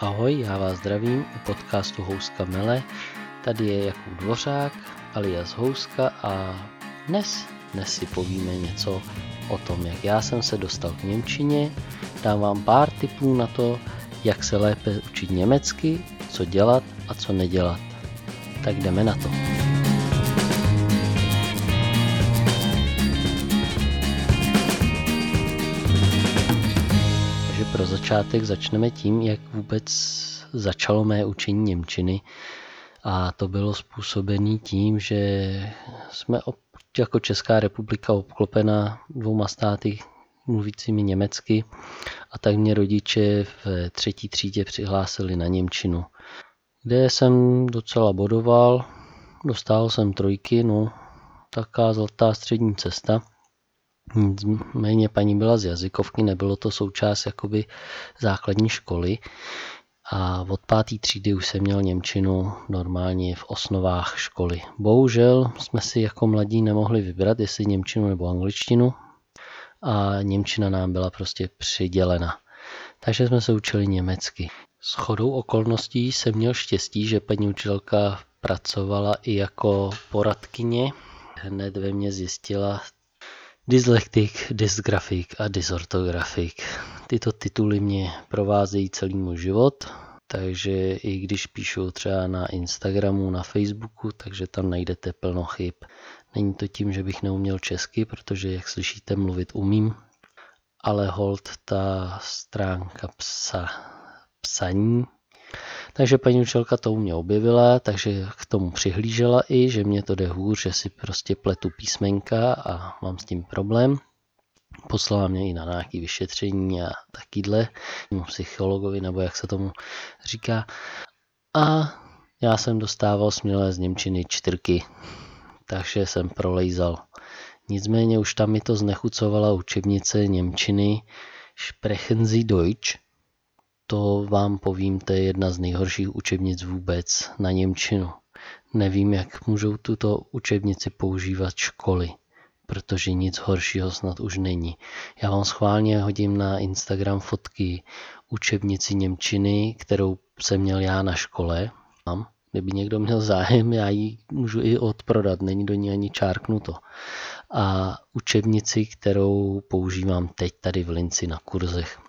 Ahoj, já vás zdravím u podcastu Houska Mele. Tady je Jakub Dvořák, alias Houska a dnes, dnes si povíme něco o tom, jak já jsem se dostal k Němčině. Dám vám pár tipů na to, jak se lépe učit německy, co dělat a co nedělat. Tak jdeme na to. Pro začátek začneme tím, jak vůbec začalo mé učení Němčiny. A to bylo způsobené tím, že jsme jako Česká republika obklopena dvouma státy mluvícími německy a tak mě rodiče v třetí třídě přihlásili na Němčinu, kde jsem docela bodoval, dostal jsem trojky, no taká zlatá střední cesta. Nicméně paní byla z jazykovky, nebylo to součást jakoby základní školy. A od páté třídy už jsem měl Němčinu normálně v osnovách školy. Bohužel jsme si jako mladí nemohli vybrat, jestli Němčinu nebo angličtinu. A Němčina nám byla prostě přidělena. Takže jsme se učili německy. S chodou okolností jsem měl štěstí, že paní učitelka pracovala i jako poradkyně. Hned ve mně zjistila Dyslektik, dysgrafik a dysortografik. Tyto tituly mě provázejí celý můj život, takže i když píšu třeba na Instagramu, na Facebooku, takže tam najdete plno chyb. Není to tím, že bych neuměl česky, protože jak slyšíte, mluvit umím, ale hold ta stránka psa, psaní takže paní učitelka to u mě objevila, takže k tomu přihlížela i, že mě to jde hůř, že si prostě pletu písmenka a mám s tím problém. Poslala mě i na nějaké vyšetření a takýhle, psychologovi, nebo jak se tomu říká. A já jsem dostával směle z Němčiny čtyřky, takže jsem prolejzal. Nicméně už tam mi to znechucovala učebnice Němčiny Sprechen Sie Deutsch, to vám povím, to je jedna z nejhorších učebnic vůbec na Němčinu. Nevím, jak můžou tuto učebnici používat školy, protože nic horšího snad už není. Já vám schválně hodím na Instagram fotky učebnici Němčiny, kterou jsem měl já na škole. Mám. Kdyby někdo měl zájem, já ji můžu i odprodat, není do ní ani čárknuto. A učebnici, kterou používám teď tady v Linci na kurzech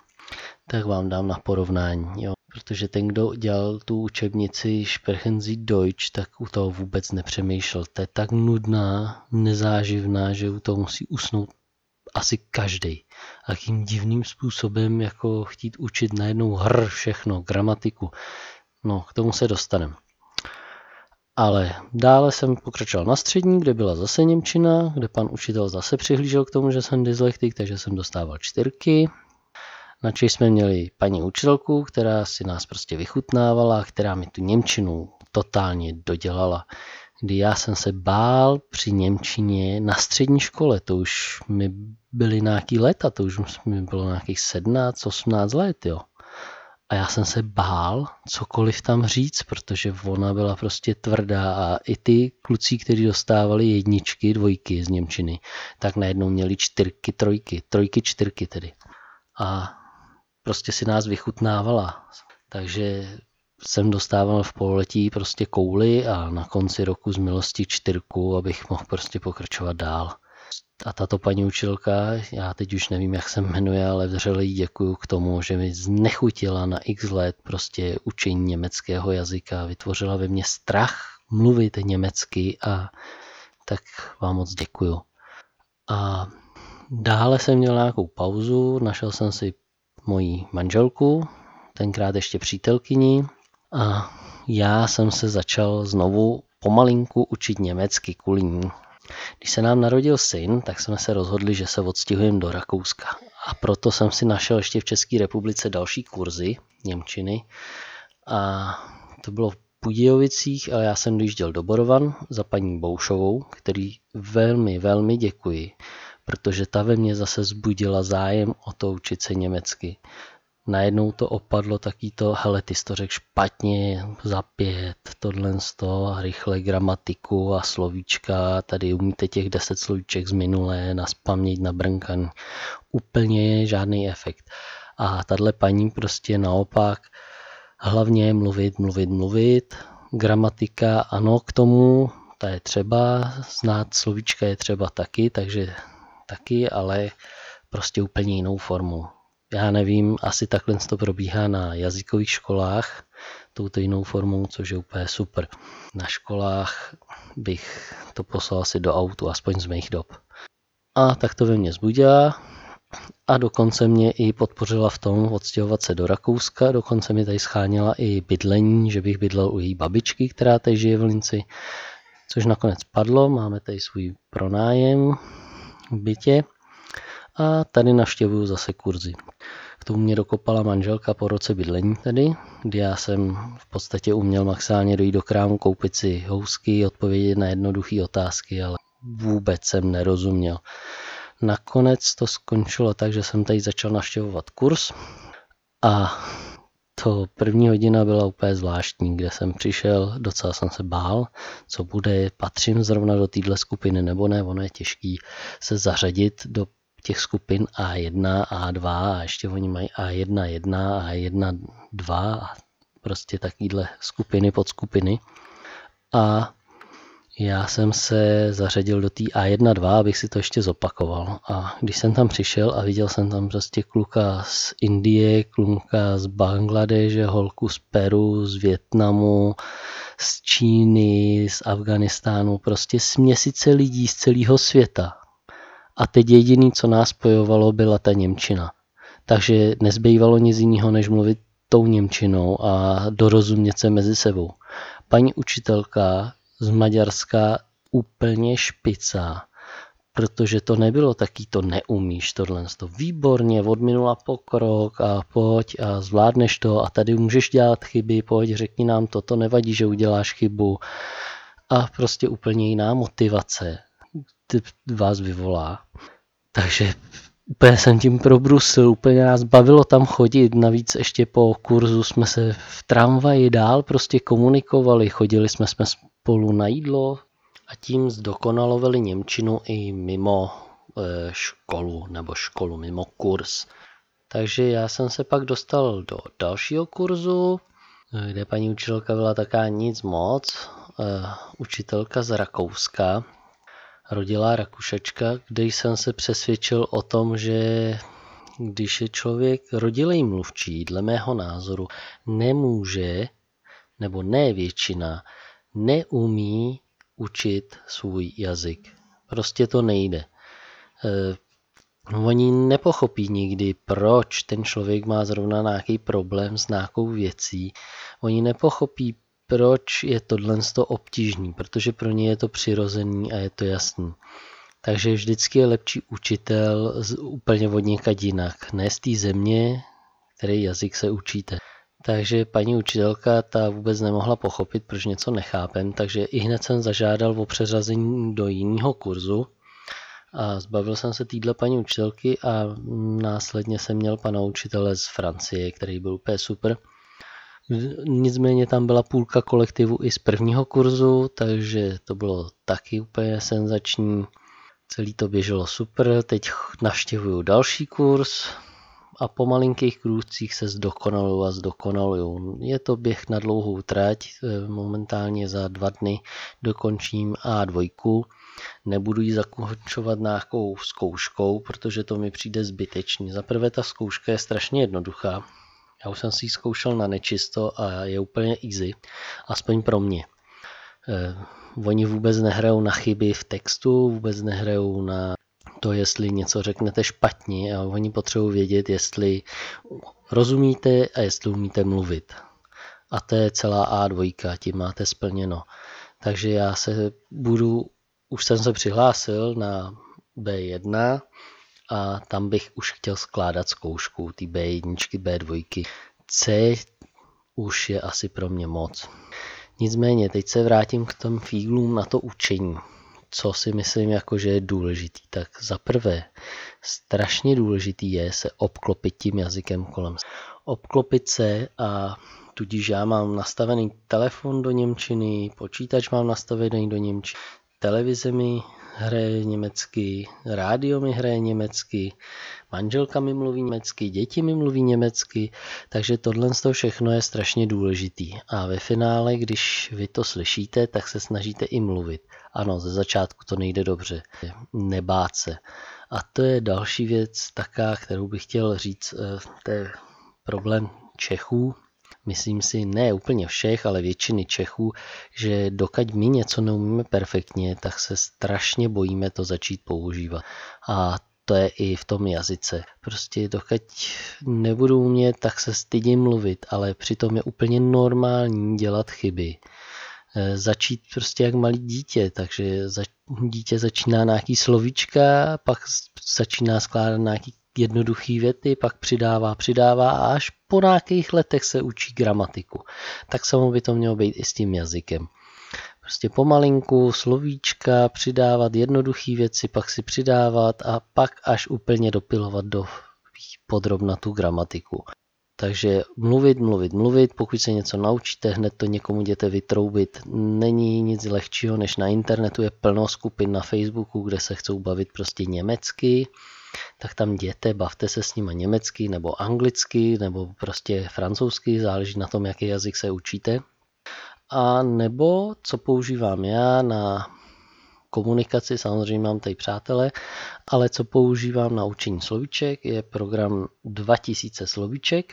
tak vám dám na porovnání. Jo. Protože ten, kdo dělal tu učebnici Sprechen Sie Deutsch, tak u toho vůbec nepřemýšlel. To je tak nudná, nezáživná, že u toho musí usnout asi každý. A tím divným způsobem jako chtít učit najednou hr všechno, gramatiku. No, k tomu se dostaneme. Ale dále jsem pokračoval na střední, kde byla zase Němčina, kde pan učitel zase přihlížel k tomu, že jsem dyslektik, takže jsem dostával čtyřky. Načež jsme měli paní učitelku, která si nás prostě vychutnávala, která mi tu Němčinu totálně dodělala. Kdy já jsem se bál při Němčině na střední škole, to už mi byly nějaký leta, to už mi bylo nějakých 17, 18 let, jo. A já jsem se bál cokoliv tam říct, protože ona byla prostě tvrdá a i ty kluci, kteří dostávali jedničky, dvojky z Němčiny, tak najednou měli čtyřky, trojky, trojky, čtyřky tedy. A prostě si nás vychutnávala. Takže jsem dostával v pololetí prostě kouly a na konci roku z milosti čtyřku, abych mohl prostě pokračovat dál. A tato paní učitelka, já teď už nevím, jak se jmenuje, ale vřele jí děkuju k tomu, že mi znechutila na x let prostě učení německého jazyka, vytvořila ve mně strach mluvit německy a tak vám moc děkuju. A dále jsem měl nějakou pauzu, našel jsem si moji manželku, tenkrát ještě přítelkyni a já jsem se začal znovu pomalinku učit německy kvůli ní. Když se nám narodil syn, tak jsme se rozhodli, že se odstihujeme do Rakouska. A proto jsem si našel ještě v České republice další kurzy Němčiny. A to bylo v Budějovicích, ale já jsem dojížděl do Borovan za paní Boušovou, který velmi, velmi děkuji protože ta ve mně zase zbudila zájem o to učit se německy. Najednou to opadlo taký to, hele, ty jsi to řekl špatně, za pět, tohle toho, rychle gramatiku a slovíčka, tady umíte těch deset slovíček z minulé, na spaměť, na brnkan, úplně žádný efekt. A tahle paní prostě naopak hlavně mluvit, mluvit, mluvit. Gramatika ano k tomu, ta je třeba, znát slovíčka je třeba taky, takže taky, ale prostě úplně jinou formou. Já nevím, asi takhle to probíhá na jazykových školách, touto jinou formou, což je úplně super. Na školách bych to poslal asi do autu, aspoň z mých dob. A tak to ve mně zbudila a dokonce mě i podpořila v tom odstěhovat se do Rakouska, dokonce mi tady scháněla i bydlení, že bych bydlel u její babičky, která tady žije v Linci, což nakonec padlo, máme tady svůj pronájem bytě a tady navštěvuju zase kurzy. K tomu mě dokopala manželka po roce bydlení tedy, kdy já jsem v podstatě uměl maximálně dojít do krámu, koupit si housky, odpovědět na jednoduché otázky, ale vůbec jsem nerozuměl. Nakonec to skončilo tak, že jsem tady začal navštěvovat kurz a to první hodina byla úplně zvláštní, kde jsem přišel, docela jsem se bál, co bude, patřím zrovna do téhle skupiny nebo ne, ono je těžký se zařadit do těch skupin A1, A2 a ještě oni mají A1, 1, A1, 2 a prostě takovýhle skupiny, podskupiny. A já jsem se zařadil do té A1-2, abych si to ještě zopakoval. A když jsem tam přišel a viděl jsem tam prostě kluka z Indie, kluka z Bangladeže, holku z Peru, z Větnamu, z Číny, z Afganistánu, prostě směsice lidí z celého světa. A teď jediný, co nás spojovalo, byla ta Němčina. Takže nezbývalo nic jiného, než mluvit tou Němčinou a dorozumět se mezi sebou. Paní učitelka z Maďarska úplně špica, protože to nebylo taký to neumíš tohle, to výborně, odminula pokrok a pojď a zvládneš to a tady můžeš dělat chyby, pojď řekni nám to, to nevadí, že uděláš chybu. A prostě úplně jiná motivace. Vás vyvolá. Takže úplně jsem tím probrusil, úplně nás bavilo tam chodit, navíc ještě po kurzu jsme se v tramvaji dál prostě komunikovali, chodili jsme, jsme spolu na jídlo a tím zdokonalovali Němčinu i mimo e, školu nebo školu, mimo kurz. Takže já jsem se pak dostal do dalšího kurzu, kde paní učitelka byla taká nic moc, e, učitelka z Rakouska, rodilá Rakušečka, kde jsem se přesvědčil o tom, že když je člověk rodilej mluvčí, dle mého názoru, nemůže, nebo ne většina, neumí učit svůj jazyk. Prostě to nejde. E, oni nepochopí nikdy, proč ten člověk má zrovna nějaký problém s nějakou věcí. Oni nepochopí, proč je tohle obtížný, protože pro ně je to přirozený a je to jasný. Takže vždycky je lepší učitel z, úplně od někad jinak, ne z té země, který jazyk se učíte. Takže paní učitelka ta vůbec nemohla pochopit, proč něco nechápem, takže i hned jsem zažádal o přeřazení do jiného kurzu a zbavil jsem se týdle paní učitelky a následně jsem měl pana učitele z Francie, který byl úplně super. Nicméně tam byla půlka kolektivu i z prvního kurzu, takže to bylo taky úplně senzační. Celý to běželo super, teď navštěvuju další kurz, a po malinkých krůzcích se zdokonalují a zdokonalují. Je to běh na dlouhou trať, e, momentálně za dva dny dokončím A2. Nebudu ji zakončovat nějakou zkouškou, protože to mi přijde zbytečný. Za prvé ta zkouška je strašně jednoduchá. Já už jsem si ji zkoušel na nečisto a je úplně easy, aspoň pro mě. Eh, oni vůbec nehrajou na chyby v textu, vůbec nehrajou na to, jestli něco řeknete špatně a oni potřebují vědět, jestli rozumíte a jestli umíte mluvit. A to je celá A2, tím máte splněno. Takže já se budu, už jsem se přihlásil na B1 a tam bych už chtěl skládat zkoušku, ty B1, B2. C už je asi pro mě moc. Nicméně, teď se vrátím k tom fíglům na to učení co si myslím, jako, že je důležitý, tak za prvé strašně důležitý je se obklopit tím jazykem kolem. Obklopit se a tudíž já mám nastavený telefon do Němčiny, počítač mám nastavený do Němčiny, televize mi hraje německy, rádio mi hraje německy, manželka mi mluví německy, děti mi mluví německy, takže tohle z toho všechno je strašně důležitý. A ve finále, když vy to slyšíte, tak se snažíte i mluvit. Ano, ze začátku to nejde dobře, nebát se. A to je další věc taká, kterou bych chtěl říct, eh, to je problém Čechů, myslím si, ne úplně všech, ale většiny Čechů, že dokud my něco neumíme perfektně, tak se strašně bojíme to začít používat. A to je i v tom jazyce. Prostě dokud nebudu umět, tak se stydím mluvit, ale přitom je úplně normální dělat chyby. E, začít prostě jak malý dítě, takže za, dítě začíná nějaký slovíčka, pak začíná skládat nějaký jednoduchý věty, pak přidává, přidává a až po nějakých letech se učí gramatiku. Tak samo by to mělo být i s tím jazykem. Prostě pomalinku, slovíčka, přidávat jednoduché věci, pak si přidávat a pak až úplně dopilovat do podrobna tu gramatiku. Takže mluvit, mluvit, mluvit, pokud se něco naučíte, hned to někomu jděte vytroubit. Není nic lehčího, než na internetu je plno skupin na Facebooku, kde se chcou bavit prostě německy, tak tam jděte, bavte se s nimi německy nebo anglicky nebo prostě francouzsky, záleží na tom, jaký jazyk se učíte. A nebo co používám já na komunikaci, samozřejmě mám tady přátele, ale co používám na učení slovíček je program 2000 slovíček,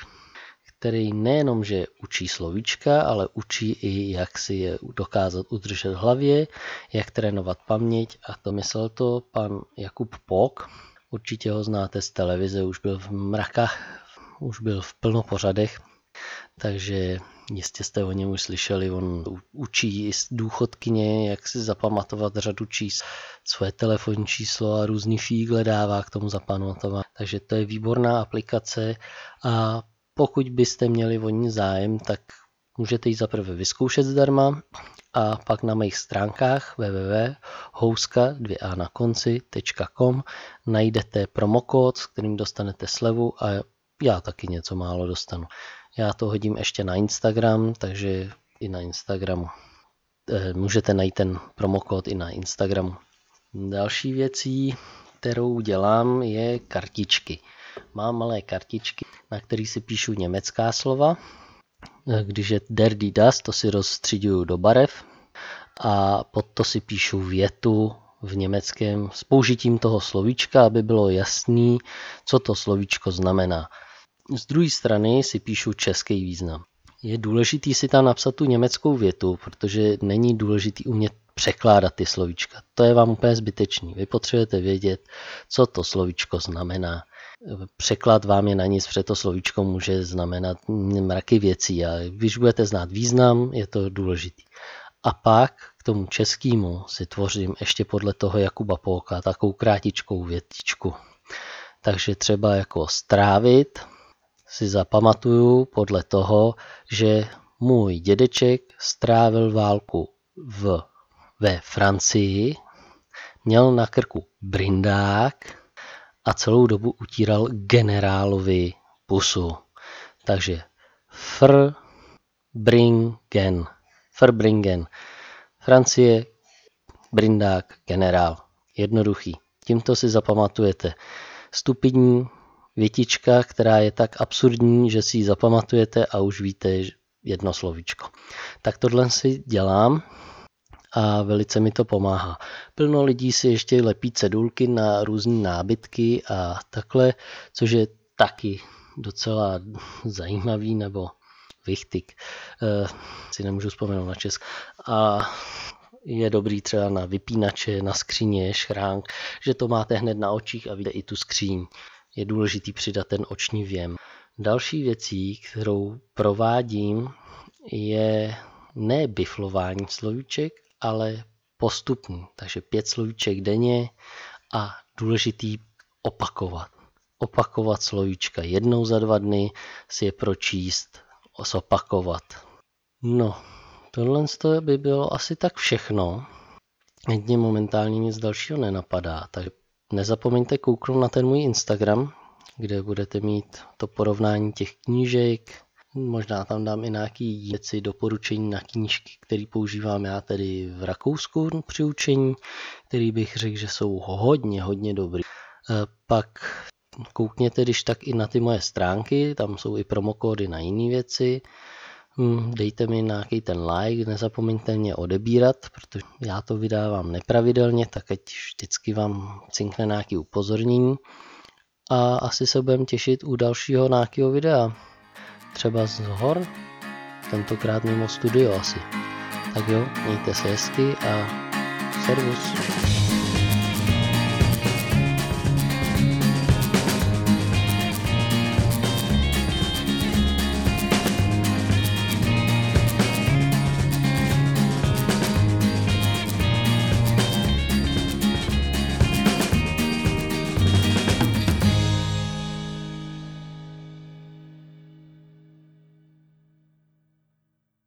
který nejenom, že učí slovíčka, ale učí i, jak si je dokázat udržet v hlavě, jak trénovat paměť a to myslel to pan Jakub Pok, Určitě ho znáte z televize, už byl v mrakách, už byl v plno pořadech, takže jistě jste o něm už slyšeli. On učí i důchodkyně, jak si zapamatovat řadu čísl, své telefonní číslo a různý fígle dává k tomu zapamatovat. Takže to je výborná aplikace a pokud byste měli o ní zájem, tak můžete ji zaprvé vyzkoušet zdarma a pak na mých stránkách www.houska2a na konci.com najdete promokód, s kterým dostanete slevu a já taky něco málo dostanu. Já to hodím ještě na Instagram, takže i na Instagramu. Eh, můžete najít ten promokód i na Instagramu. Další věcí, kterou dělám, je kartičky. Mám malé kartičky, na kterých si píšu německá slova když je Derdy Das, to si rozstříduju do barev a pod to si píšu větu v německém s použitím toho slovíčka, aby bylo jasný, co to slovíčko znamená. Z druhé strany si píšu český význam. Je důležitý si tam napsat tu německou větu, protože není důležitý umět překládat ty slovíčka. To je vám úplně zbytečný. Vy potřebujete vědět, co to slovíčko znamená. Překlad vám je na nic, protože to slovíčko může znamenat mraky věcí a když budete znát význam, je to důležitý. A pak k tomu českému si tvořím ještě podle toho Jakuba Polka takovou krátičkou větičku. Takže třeba jako strávit si zapamatuju podle toho, že můj dědeček strávil válku v, ve Francii, měl na krku brindák a celou dobu utíral generálovi pusu. Takže Verbringen. Verbringen. Francie, Brindák, generál. Jednoduchý. Tímto si zapamatujete stupidní větička, která je tak absurdní, že si ji zapamatujete a už víte jedno slovíčko. Tak tohle si dělám a velice mi to pomáhá. Plno lidí si ještě lepí cedulky na různé nábytky a takhle, což je taky docela zajímavý nebo vichtik. E, si nemůžu vzpomenout na česk. A je dobrý třeba na vypínače, na skříně, šránk, že to máte hned na očích a vidíte i tu skříň. Je důležitý přidat ten oční věm. Další věcí, kterou provádím, je ne biflování slovíček, ale postupný. Takže pět slovíček denně a důležitý opakovat. Opakovat slovíčka jednou za dva dny, si je pročíst, zopakovat. No, tohle by bylo asi tak všechno. Jedně momentálně nic dalšího nenapadá, takže nezapomeňte kouknout na ten můj Instagram, kde budete mít to porovnání těch knížek, možná tam dám i nějaký věci, doporučení na knížky, které používám já tedy v Rakousku při učení, který bych řekl, že jsou hodně, hodně dobrý. Eh, pak koukněte když tak i na ty moje stránky, tam jsou i promokódy na jiné věci. Hm, dejte mi nějaký ten like, nezapomeňte mě odebírat, protože já to vydávám nepravidelně, tak ať vždycky vám cinkne nějaký upozornění. A asi se budeme těšit u dalšího nějakého videa. Třeba z hor, tentokrát mimo studio asi. Tak jo, mějte se hezky a servus.